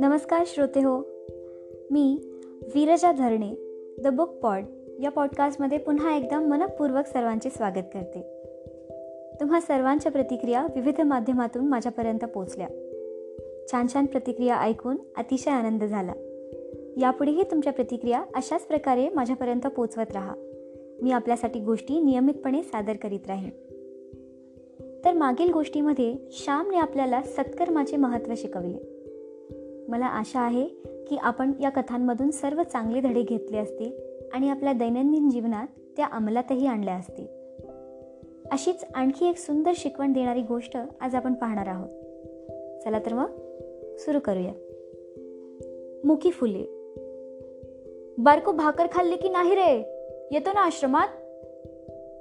नमस्कार श्रोते हो मी वीरजा धरणे द बुक पॉड या पॉडकास्टमध्ये पुन्हा एकदा मनपूर्वक सर्वांचे स्वागत करते. तुम्हा सर्वांच्या प्रतिक्रिया विविध माध्यमातून माझ्यापर्यंत पोचल्या छान छान प्रतिक्रिया ऐकून अतिशय आनंद झाला. यापुढेही तुमच्या प्रतिक्रिया अशाच प्रकारे माझ्यापर्यंत पोचवत राहा. मी आपल्यासाठी गोष्टी नियमितपणे सादर करीत राहीन. तर मागील गोष्टीमध्ये श्यामने आपल्याला सत्कर्माचे महत्त्व शिकवले. मला आशा आहे की आपण या कथांमधून सर्व चांगले धडे घेतले असतील आणि आपल्या दैनंदिन जीवनात त्या अंमलातही आणल्या असतील. अशीच आणखी एक सुंदर शिकवण देणारी गोष्ट आज आपण पाहणार आहोत. चला तर मग सुरू करूया. मुखी फुले. बारको भाकर खाल्ली की नाही रे? येतो ना आश्रमात?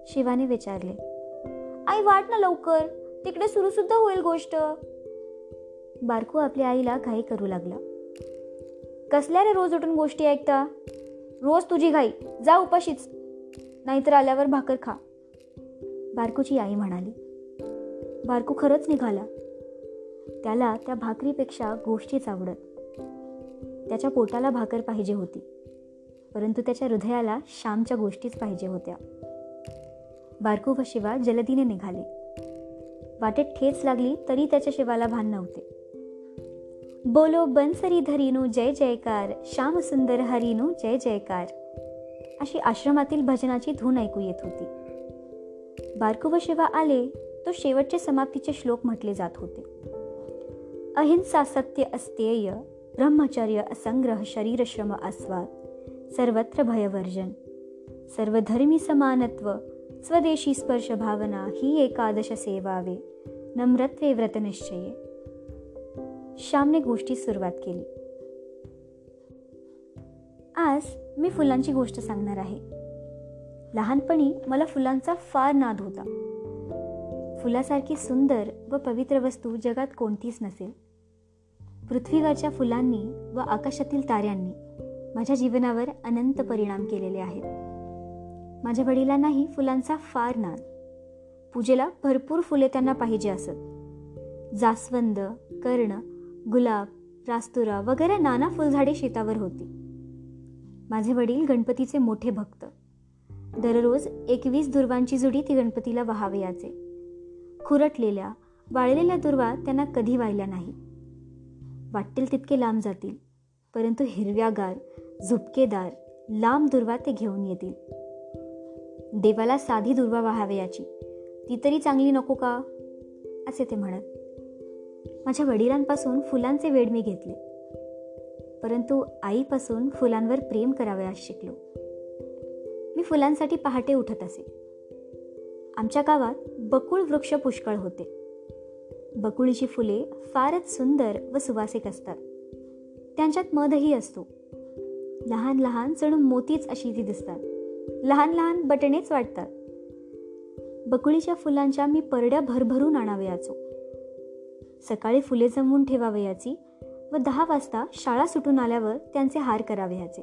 शिवाने विचारले. आई वाट ना लवकर. तिकडे सुरू सुद्धा होईल गोष्ट. बारकू आपल्या आईला घाई करू लागला. कसल्या रे रोज उठून गोष्टी ऐकता? रोज तुझी घाई. जा उपाशीच. नाहीतर आल्यावर भाकर खा. बारकूची आई म्हणाली. बारकू खरंच निघाला. त्याला त्या भाकरीपेक्षा गोष्टीच आवडत. त्याच्या पोटाला भाकर पाहिजे होती. परंतु त्याच्या हृदयाला श्यामच्या गोष्टीच पाहिजे होत्या. बारकू व शिवा जलदीने निघाले. वाटेत ठेच लागली तरी त्याच्या शिवाला भान नव्हते. बोलो बनसरी धरीनु जय जयकार श्याम सुंदर हरिनो जय जयकार. अशी आश्रमातील भजनाची धून ऐकू येत होती. बारकू व शिवा आले तो शेवटचे समाप्तीचे श्लोक म्हटले जात होते. अहिंसा सत्य अस्तेय ब्रह्मचर्य असंग्रह शरीरश्रम आस्वाद सर्वत्र भयवर्जन सर्वधर्मी समानत्व स्वदेशी स्पर्श भावना ही एकादश सेवावे. नम्रत्वे व्रतनिश्चये श्यामने गोष्टी सुरुवात केली. आज मी फुलांची गोष्ट सांगणार आहे. लहानपणी मला फुलांचा फार नाद होता. फुलासारखी सुंदर व पवित्र वस्तू जगात कोणतीच नसेल. पृथ्वीवरच्या फुलांनी व आकाशातील ताऱ्यांनी माझ्या जीवनावर अनंत परिणाम केलेले आहेत. माझ्या वडिलांनाही फुलांचा फार नाद. पूजेला भरपूर फुले त्यांना पाहिजे असत. जास्वंद कर्ण गुलाब रास्तुरा वगैरे नाना फुलझाडे शेतावर होती. माझे वडील गणपतीचे मोठे भक्त. दररोज एकवीस दुर्वांची जुडी ती गणपतीला याचे खुरटलेल्या वाळलेल्या दुर्वा त्यांना कधी वाहिल्या नाही. वाटतील तितके लांब जातील परंतु हिरव्यागार झुपकेदार लांब दुर्वा ते घेऊन येतील. देवाला साधी दुर्वा व्हावयाची ती तरी चांगली नको का? असे ते म्हणत. माझ्या वडिलांपासून फुलांचे वेड मी घेतले. परंतु आईपासून फुलांवर प्रेम करावयास शिकलो. मी फुलांसाठी पहाटे उठत असे. आमच्या गावात बकुळ वृक्ष पुष्कळ होते. बकुळीची फुले फारच सुंदर व सुवासिक असतात. त्यांच्यात मधही असतो. लहान लहान जणू मोतीच अशी ती दिसतात. लहान लहान बटणेच वाटतात. बकुळीच्या फुलांच्या मी परड्या भरभरून आणावयाचो सकाळी फुले जमवून ठेवावयाची व दहा वाजता शाळा सुटून आल्यावर त्यांचे हार करावयाचे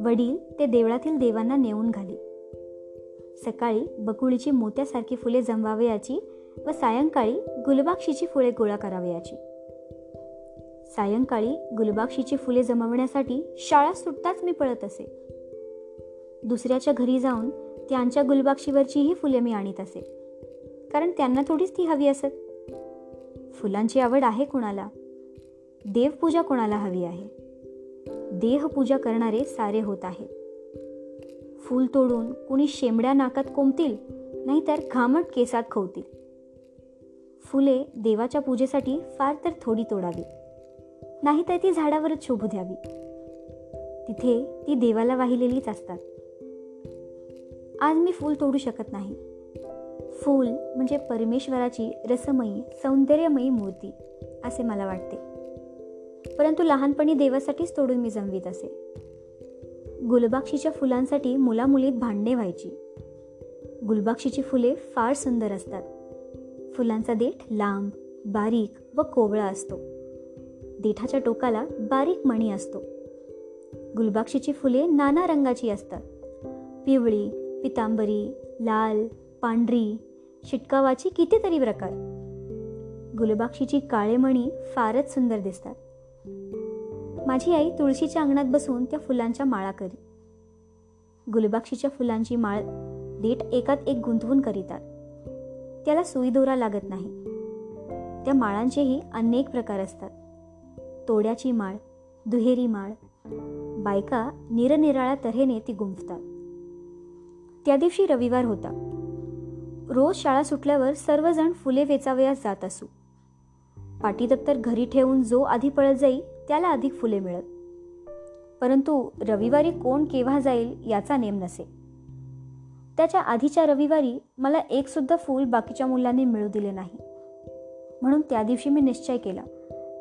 वडील ते देवळातील देवांना नेऊन घाली. सकाळी बकुळीची मोत्यासारखी फुले जमवावयाची व सायंकाळी गुलबाक्षीची फुले गोळा करावयाची सायंकाळी गुलबाक्षीची फुले जमवण्यासाठी शाळा सुटताच मी पळत असे. दुसऱ्याच्या घरी जाऊन त्यांच्या गुलबाक्षीवरचीही फुले मी आणीत असे. कारण त्यांना थोडीच ती हवी असत. फुलांची आवड आहे कोणाला? देवपूजा कोणाला हवी आहे? देहपूजा करणारे सारे होत आहेत फूल तोडून कुणी शेंबड्या नाकात कोंबतील नाहीतर घामट केसात खवतील. फुले देवाच्या पूजेसाठी फार तर थोडी तोडावी. नाहीतर ती झाडावरच शोभू द्यावी. तिथे ती देवाला वाहिलेलीच असतात. आज मी फूल तोडू शकत नाही. फूल म्हणजे परमेश्वराची रसमयी सौंदर्यमयी मूर्ती असे मला वाटते. परंतु लहानपणी देवासाठीच तोडून मी जमवीत असे. गुलबाक्षीच्या फुलांसाठी मुलामुलीत भांडणे व्हायची. गुलबाक्षीची फुले फार सुंदर असतात. फुलांचा देठ लांब बारीक व कोवळा असतो. देठाच्या टोकाला बारीक मणी असतो. गुलबाक्षीची फुले नाना रंगाची असतात. पिवळी पितांबरी लाल पांढरी शिटकावाची कितीतरी प्रकार. गुलबाक्षीची काळे मणी फारच सुंदर दिसतात. माझी आई तुळशीच्या अंगणात बसून त्या फुलांच्या माळा करी. गुलबाक्षीच्या फुलांची माळ देठ एकात एक गुंतवून करीतात. त्याला सुई दोरा लागत नाही. त्या माळांचेही अनेक प्रकार असतात. तोड्याची माळ दुहेरी माळ बायका निरनिराळ्या तऱ्हेने ती गुंफतात. त्या दिवशी रविवार होता. रोज शाळा सुटल्यावर सर्वजण फुले वेचावयास जात असू. पाटी दप्तर घरी ठेवून जो आधी पळत जाईल त्याला अधिक फुले मिळत. परंतु रविवारी कोण केव्हा जाईल याचा नेम नसे. त्याच्या आधीच्या रविवारी मला एक सुद्धा फूल बाकीच्या मुलांनी मिळू दिले नाही. म्हणून त्या दिवशी मी निश्चय केला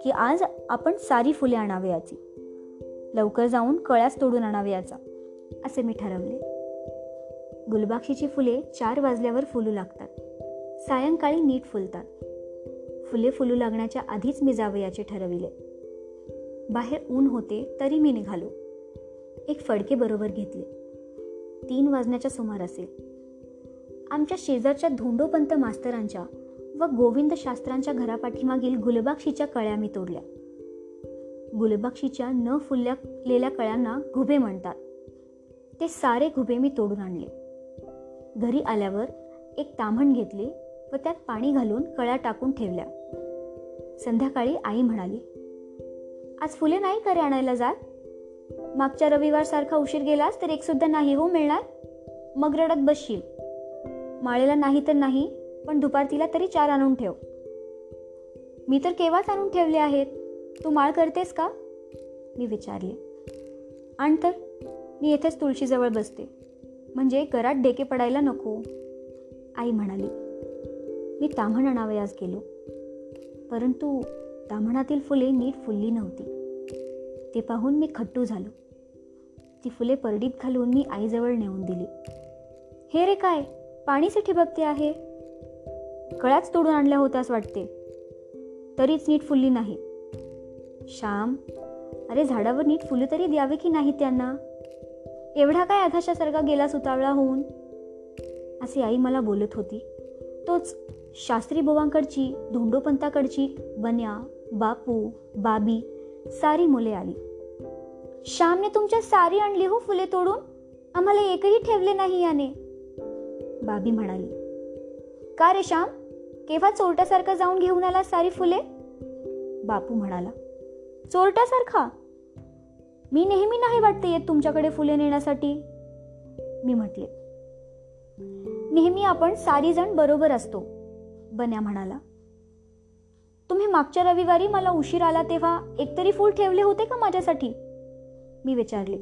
की आज आपण सारी फुले आणावयाची लवकर जाऊन कळ्यास तोडून आणावयाचा असे मी ठरवले. गुलबाक्षीची फुले चार वाजल्यावर फुलू लागतात. सायंकाळी नीट फुलतात. फुले फुलू लागण्याच्या आधीच मी जावयाचे ठरविले. बाहेर ऊन होते तरी मी निघालो. एक फडके बरोबर घेतले. तीन वाजण्याच्या सुमार असेल. आमच्या शेजारच्या धोंडोपंत मास्तरांच्या व गोविंद शास्त्रांच्या घरापाठीमागील गुलबाक्षीच्या कळ्या मी तोडल्या. गुलबाक्षीच्या न फुललेल्या कळ्यांना घुबे म्हणतात. ते सारे घुबे मी तोडून आणले. घरी आल्यावर एक ताम्हण घेतले व त्यात पाणी घालून कळ्या टाकून ठेवल्या. संध्याकाळी आई म्हणाली आज फुले नाही करे आणायला जात? मागच्या रविवार सारखा उशीर गेलास तर एक सुद्धा नाही हो मिळणार? मग रडत बसशील. माळेला नाही तर नाही पण दुपारतीला तरी चार आणून ठेव. मी तर केव्हाच आणून ठेवले आहेत? तू माळ करतेस का? मी विचारले. आण तर. मी येथेच तुळशीजवळ बसते. म्हणजे घरात डेके पडायला नको. आई म्हणाली मी ताम्हण आणावयास गेलो. परंतु ताम्हणातील फुले नीट फुलली नव्हती. ते पाहून मी खट्टू झालो. ती फुले परडीत घालून मी आईजवळ नेऊन दिली. हे रे काय? पाणीसाठी बघते आहे? कळ्याच तोडून आणल्या होत्यास वाटते. तरीच नीट फुलली नाही. श्याम अरे झाडावर नीट फुले तरी द्यावे की नाही त्यांना? एवढा काय अधाशासारखा गेला सुतावळा होऊन? असे आई मला बोलत होती. तोच शास्त्री बोवांकडची धोंडोपंताकडची बन्या बापू बाबी सारी मुले आली. श्यामने तुमच्या सारी आणली हो फुले तोडून? आम्हाला एकही ठेवले नाही याने. बाबी म्हणाली का रे श्याम? केव्हा चोरट्यासारखा जाऊन घेऊन आला सारी फुले? बापू म्हणाला चोरट्यासारखा? मी नेहमी नाही वाटते येत तुमच्याकडे फुले नेण्यासाठी. मी म्हटले नेहमी आपण सारी जण बरोबर असतो बन्या म्हणाला. तुम्ही मागच्या रविवारी मला उशीर आला तेव्हा एकतरी फूल ठेवले होते का माझ्यासाठी? मी विचारले.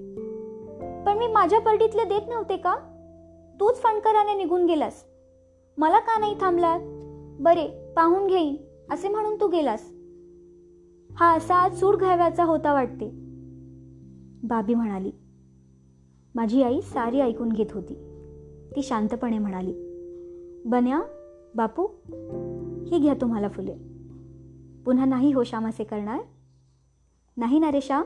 पण मी माझ्या पर्डीतले देत नव्हते का? तूच फणकराने निघून गेलास. मला का नाही थांबलात? बरे पाहून घेईन असे म्हणून तू गेलास. हा असा आज सूड घ्याव्याचा होता वाटते. बाबी म्हणाली माझी आई सारी ऐकून घेत होती. ती शांतपणे म्हणाली बन्या बापू ही घ्या तुम्हाला फुले. पुन्हा नाही हो श्याम असे करणार? नाही ना रे श्याम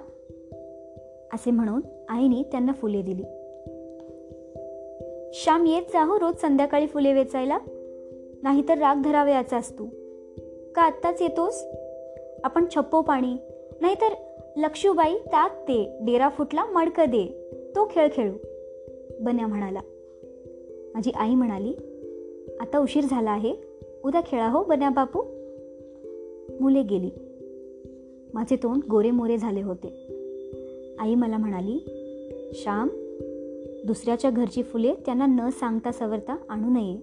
असे म्हणून आईने त्यांना फुले दिली. श्याम येत जा हो रोज संध्याकाळी फुले वेचायला. नाहीतर राग धरावयाचा असतो का आत्ताच येतोस? आपण छप्पो पाणी. नाहीतर लक्षूबाई त्यात ते डेरा फुटला मडक दे. तो खेळ खेळू. बन्या म्हणाला. माझी आई म्हणाली आता उशीर झाला आहे. उद्या खेळा हो बन्या बापू. मुले गेली. माझे तोंड गोरे मोरे झाले होते. आई मला म्हणाली श्याम दुसऱ्याच्या घरची फुले त्यांना न सांगता सवरता आणू नये.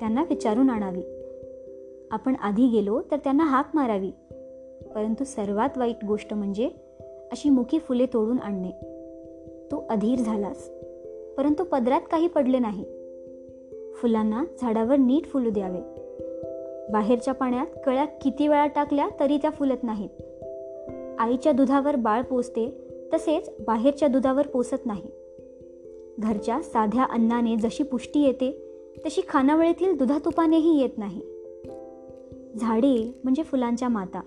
त्यांना विचारून आणावी. आपण आधी गेलो तर त्यांना हाक मारावी. परंतु सर्वात वाईट गोष्ट म्हणजे अशी मुखी फुले तोडून आणणे. तो अधीर झालास परंतु पदरात काही पडले नाही. फुलांना झाडावर नीट फुलू द्यावे. बाहेरच्या पाण्यात कळ्या किती वेळा टाकल्या तरी त्या फुलत नाहीत. आईच्या दुधावर बाळ पोचते तसेच बाहेरच्या दुधावर पोसत नाही. घरच्या साध्या अन्नाने जशी पुष्टी येते तशी खानावळीतील दुधातुपानेही येत नाही. झाडे म्हणजे फुलांच्या माता.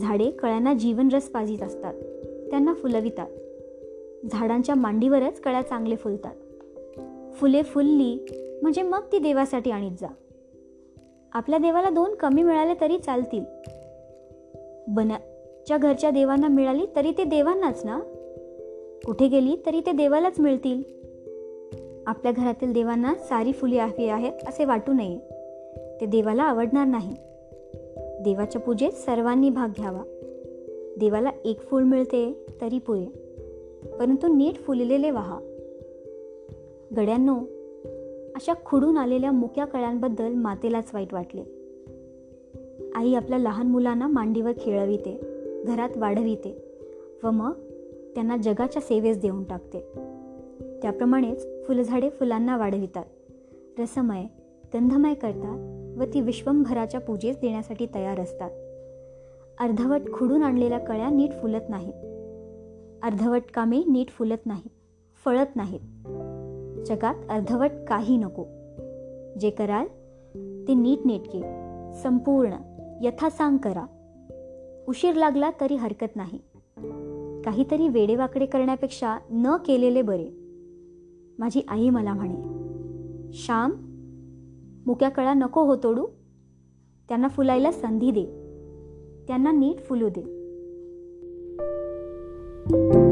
झाडे कळ्यांना जीवनरस पाजित असतात. त्यांना फुलवितात झाडांच्या मांडीवरच कळ्या चांगले फुलतात. फुले फुलली म्हणजे मग ती देवासाठी आणीत जा. आपल्या देवाला दोन कमी मिळाले तरी चालतील. बनाच्या घरच्या देवांना मिळाली तरी ते देवांनाच ना? कुठे गेली तरी ते देवालाच मिळतील? आपल्या घरातील देवांना सारी फुले हवी आहेत असे वाटू नये. ते देवाला आवडणार नाही. देवाच्या पूजेत सर्वांनी भाग घ्यावा. देवाला एक फूल मिळते तरी पुरे. परंतु नीट फुललेले वाहा. गड्यांनो अशा खुडून आलेल्या मुक्या कळ्यांबद्दल मातेलाच वाईट वाटले. आई आपल्या लहान मुलांना मांडीवर खेळविते घरात वाढविते व मग त्यांना जगाच्या सेवेस देऊन टाकते. त्याप्रमाणेच फुलझाडे फुलांना वाढवितात. रसमय गंधमय करतात व ती विश्वंभराच्या पूजेस देण्यासाठी तयार असतात. अर्धवट खुडून आणलेल्या कळ्या नीट फुलत नाहीत. अर्धवट कामे नीट फुलत नाहीत फळत नाहीत. जगात अर्धवट काही नको. जे कराल ते नीट नेटके संपूर्ण यथासांग करा. उशीर लागला तरी हरकत नाही. काहीतरी वेडेवाकडे करण्यापेक्षा न केलेले बरे. माझी आई मला म्हणे श्याम मुक्या कळा नको हो तोडू त्यांना फुलायला संधी दे त्यांना नीट फुलू दे